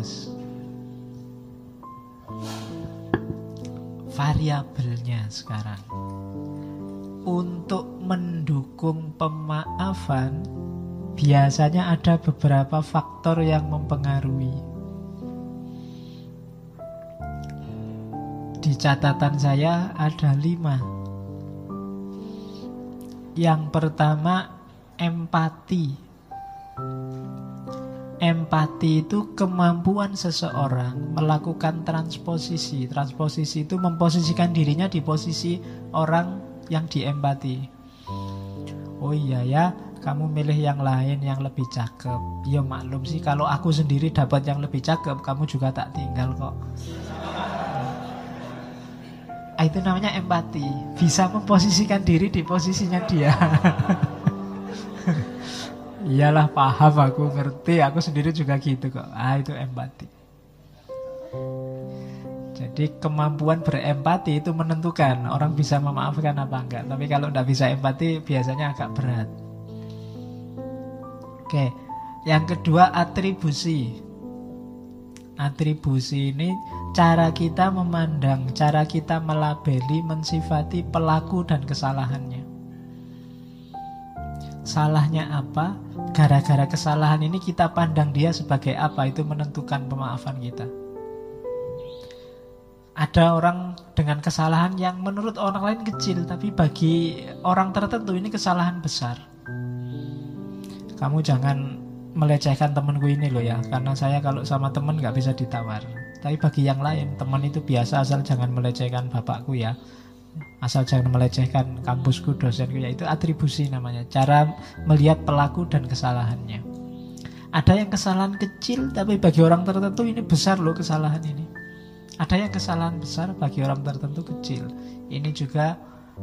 Terus variabelnya sekarang untuk mendukung pemaafan biasanya ada beberapa faktor yang mempengaruhi. Di catatan saya ada lima. Yang pertama empati. Empati itu kemampuan seseorang melakukan transposisi. Transposisi itu memposisikan dirinya di posisi orang yang diempati. Oh iya ya, kamu milih yang lain yang lebih cakep. Ya maklum sih kalau aku sendiri dapat yang lebih cakep, kamu juga tak tinggal kok. Ah, itu namanya empati. Bisa memposisikan diri di posisinya dia. Iyalah paham aku ngerti, aku sendiri juga gitu kok. Ah itu empati. Jadi kemampuan berempati itu menentukan orang bisa memaafkan apa enggak. Tapi kalau tidak bisa empati biasanya agak berat. Oke, yang kedua atribusi. Atribusi ini cara kita memandang, cara kita melabeli, mensifati pelaku dan kesalahannya. Salahnya apa? Gara-gara kesalahan ini kita pandang dia sebagai apa? Itu menentukan pemaafan kita. Ada orang dengan kesalahan yang menurut orang lain kecil, tapi bagi orang tertentu ini kesalahan besar kamu jangan melecehkan temenku ini loh ya karena saya kalau sama temen nggak bisa ditawar tapi bagi yang lain teman itu biasa asal jangan melecehkan bapakku ya asal jangan melecehkan kampusku dosenku ya itu atribusi namanya. Cara melihat pelaku dan kesalahannya. Ada yang kesalahan kecil tapi bagi orang tertentu ini besar loh kesalahan ini. Ada yang kesalahan besar bagi orang tertentu kecil. Ini juga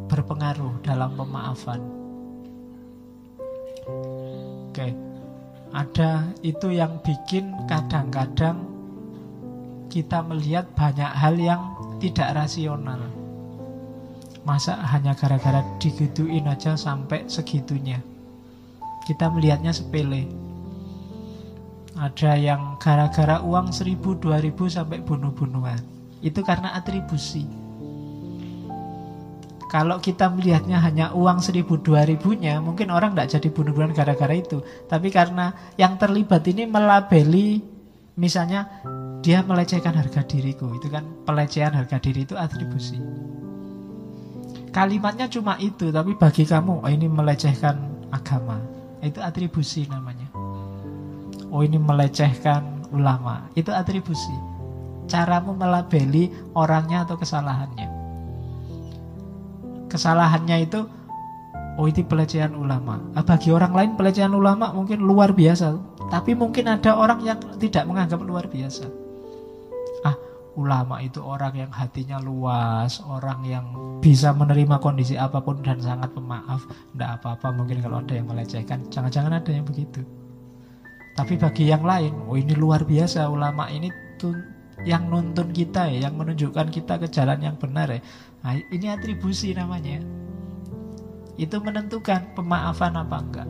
berpengaruh dalam pemaafan. Oke. Ada itu yang bikin kadang-kadang kita melihat banyak hal yang tidak rasional. Masa hanya gara-gara digituin aja sampai segitunya. Kita melihatnya sepele. Ada yang gara-gara uang seribu, dua ribu sampai bunuh-bunuhan. Itu karena atribusi. Kalau kita melihatnya hanya uang seribu dua ribunya, mungkin orang tidak jadi bunuh-bunuhan gara-gara itu. Tapi karena yang terlibat ini melabeli, misalnya dia melecehkan harga diriku, itu kan pelecehan harga diri itu atribusi. Kalimatnya cuma itu, tapi bagi kamu, oh ini melecehkan agama, itu atribusi namanya. Oh ini melecehkan ulama, itu atribusi. Caramu melabeli orangnya atau kesalahannya kesalahannya itu oh itu pelecehan ulama. Nah, bagi orang lain pelecehan ulama mungkin luar biasa, tapi mungkin ada orang yang tidak menganggap luar biasa. Ulama itu orang yang hatinya luas, orang yang bisa menerima kondisi apa pun dan sangat pemaaf. Tidak apa-apa mungkin kalau ada yang melecehkan, jangan-jangan ada yang begitu. Tapi bagi yang lain, oh ini luar biasa ulama ini tuh yang nuntun kita ya, yang menunjukkan kita ke jalan yang benar ya. Nah, ini atribusi namanya. Itu menentukan pemaafan apa enggak.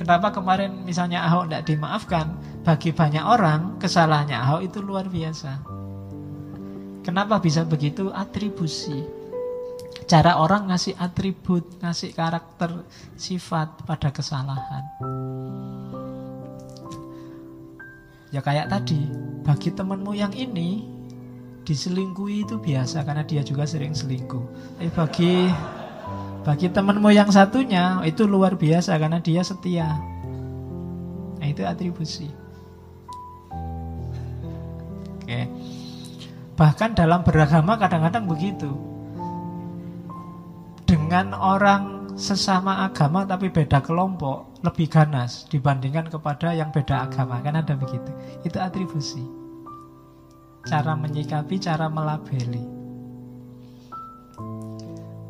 Kenapa kemarin misalnya Ahok tidak dimaafkan? Bagi banyak orang kesalahannya Ahok itu luar biasa. Kenapa bisa begitu? Atribusi. Cara orang ngasih atribut, ngasih karakter, sifat pada kesalahan. Ya kayak tadi, bagi temanmu yang ini diselingkuhi itu biasa karena dia juga sering selingkuh. Tapi bagi bagi temanmu yang satunya itu luar biasa karena dia setia. Nah, itu atribusi. Oke. Bahkan dalam beragama kadang-kadang begitu. Dengan orang sesama agama tapi beda kelompok lebih ganas dibandingkan kepada yang beda agama. Kan ada begitu. Itu atribusi. Cara menyikapi cara melabeli.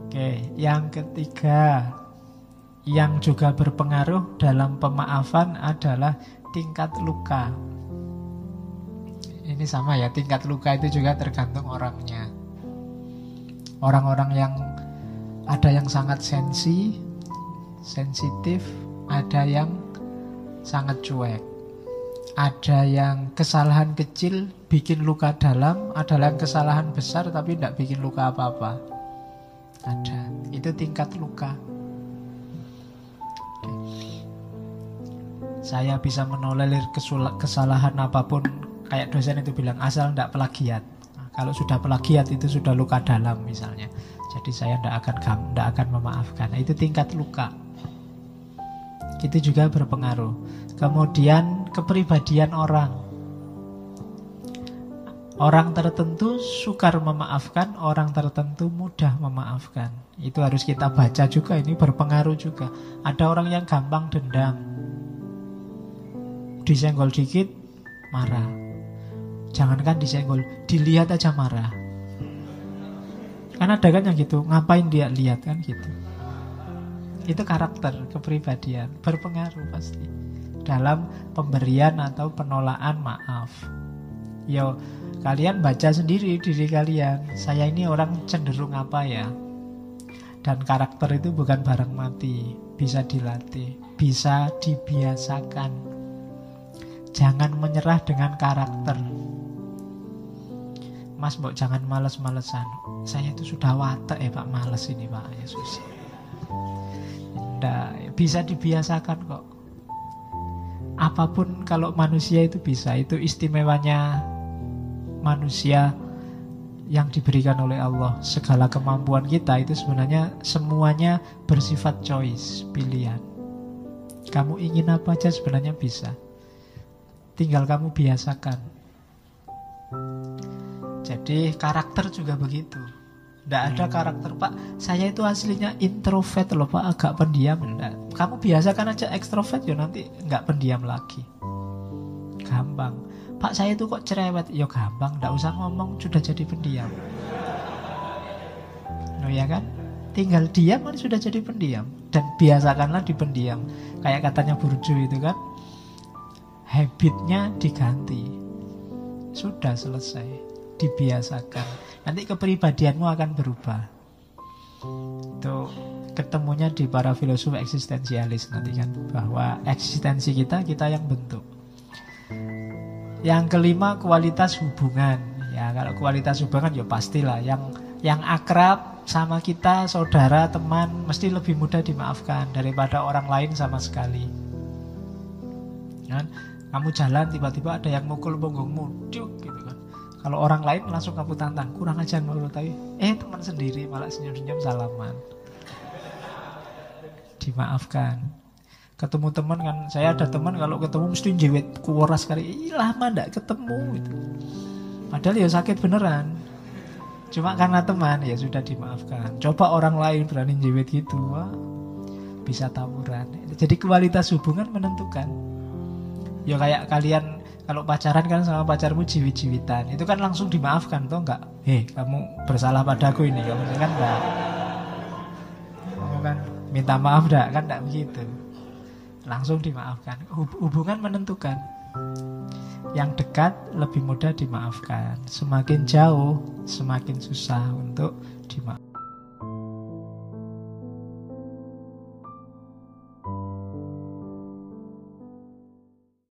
Oke yang ketiga yang juga berpengaruh dalam pemaafan adalah tingkat luka ini sama ya tingkat luka itu juga tergantung orangnya orang-orang yang ada yang sangat sensi, sensitif, ada yang sangat cuek. Ada yang kesalahan kecil bikin luka dalam, ada yang kesalahan besar tapi tidak bikin luka apa-apa. Ada. Itu tingkat luka. Saya bisa menolerir kesalahan apa pun kayak dosen itu bilang asal tidak pelagiat. Nah, kalau sudah pelagiat itu sudah luka dalam misalnya. Jadi saya tidak akan tidak akan memaafkan. Nah, itu tingkat luka. Itu juga berpengaruh. Kemudian kepribadian orang. Orang tertentu sukar memaafkan, orang tertentu mudah memaafkan. Itu harus kita baca juga, ini berpengaruh juga. Ada orang yang gampang dendam, disenggol dikit marah. Jangankan disenggol, dilihat aja marah. Kan ada kan yang gitu, ngapain dia lihat kan gitu. Itu karakter, kepribadian, berpengaruh pasti dalam pemberian atau penolakan maaf. Yo, kalian baca sendiri diri kalian. Saya ini orang cenderung apa ya? Dan karakter itu bukan barang mati, bisa dilatih, bisa dibiasakan. Jangan menyerah dengan karakter. Mas, mbok jangan males-malesan. Saya itu sudah watak ya Pak, males ini Pak Yesus. Tidak, bisa dibiasakan kok. Apa pun kalau manusia itu bisa, itu istimewanya manusia yang diberikan oleh Allah. Segala kemampuan kita itu sebenarnya semuanya bersifat choice, pilihan. Kamu ingin apa aja sebenarnya bisa. Tinggal kamu biasakan. Jadi karakter juga begitu. Tidak ada karakter Pak. Saya itu aslinya introvert loh Pak, agak pendiam. Enggak. Kamu biasakan aja ekstrovert ya nanti nggak pendiam lagi. Gampang. Pak saya itu kok cerewet. Ya gampang, nggak usah ngomong sudah jadi pendiam. No ya kan? Tinggal diam kan sudah jadi pendiam dan biasakanlah di pendiam. Kayak katanya Burju itu kan habitnya diganti. Sudah selesai, dibiasakan. Nanti kepribadianmu akan berubah. Itu ketemunya di para filosof eksistensialis nanti kan bahwa eksistensi kita kita yang bentuk. Yang kelima kualitas hubungan. Ya kalau kualitas hubungan ya pastilah yang yang akrab sama kita, saudara, teman mesti lebih mudah dimaafkan daripada orang lain sama sekali. Kan? Kamu jalan tiba-tiba ada yang mukul punggungmu, cuk. Kalau orang lain langsung kamu tantang, kurang aja menurut tapi eh teman sendiri malah senyum-senyum salaman. Dimaafkan. Ketemu teman kan, saya ada teman kalau ketemu mesti jewet kuoras kali, lama ndak ketemu gitu. Padahal ya sakit beneran. Cuma karena teman ya sudah dimaafkan. Coba orang lain berani jewet gitu, wah, bisa tawuran. Jadi kualitas hubungan menentukan. Ya kayak kalian kalau pacaran kan sama pacarmu jiwit-jiwitan itu kan langsung dimaafkan toh enggak hei kamu bersalah padaku ini. Kamu kan enggak kamu kan minta maaf enggak kan enggak begitu. Langsung dimaafkan. Hubungan menentukan. Yang dekat lebih mudah dimaafkan. Semakin jauh semakin susah untuk dimaafkan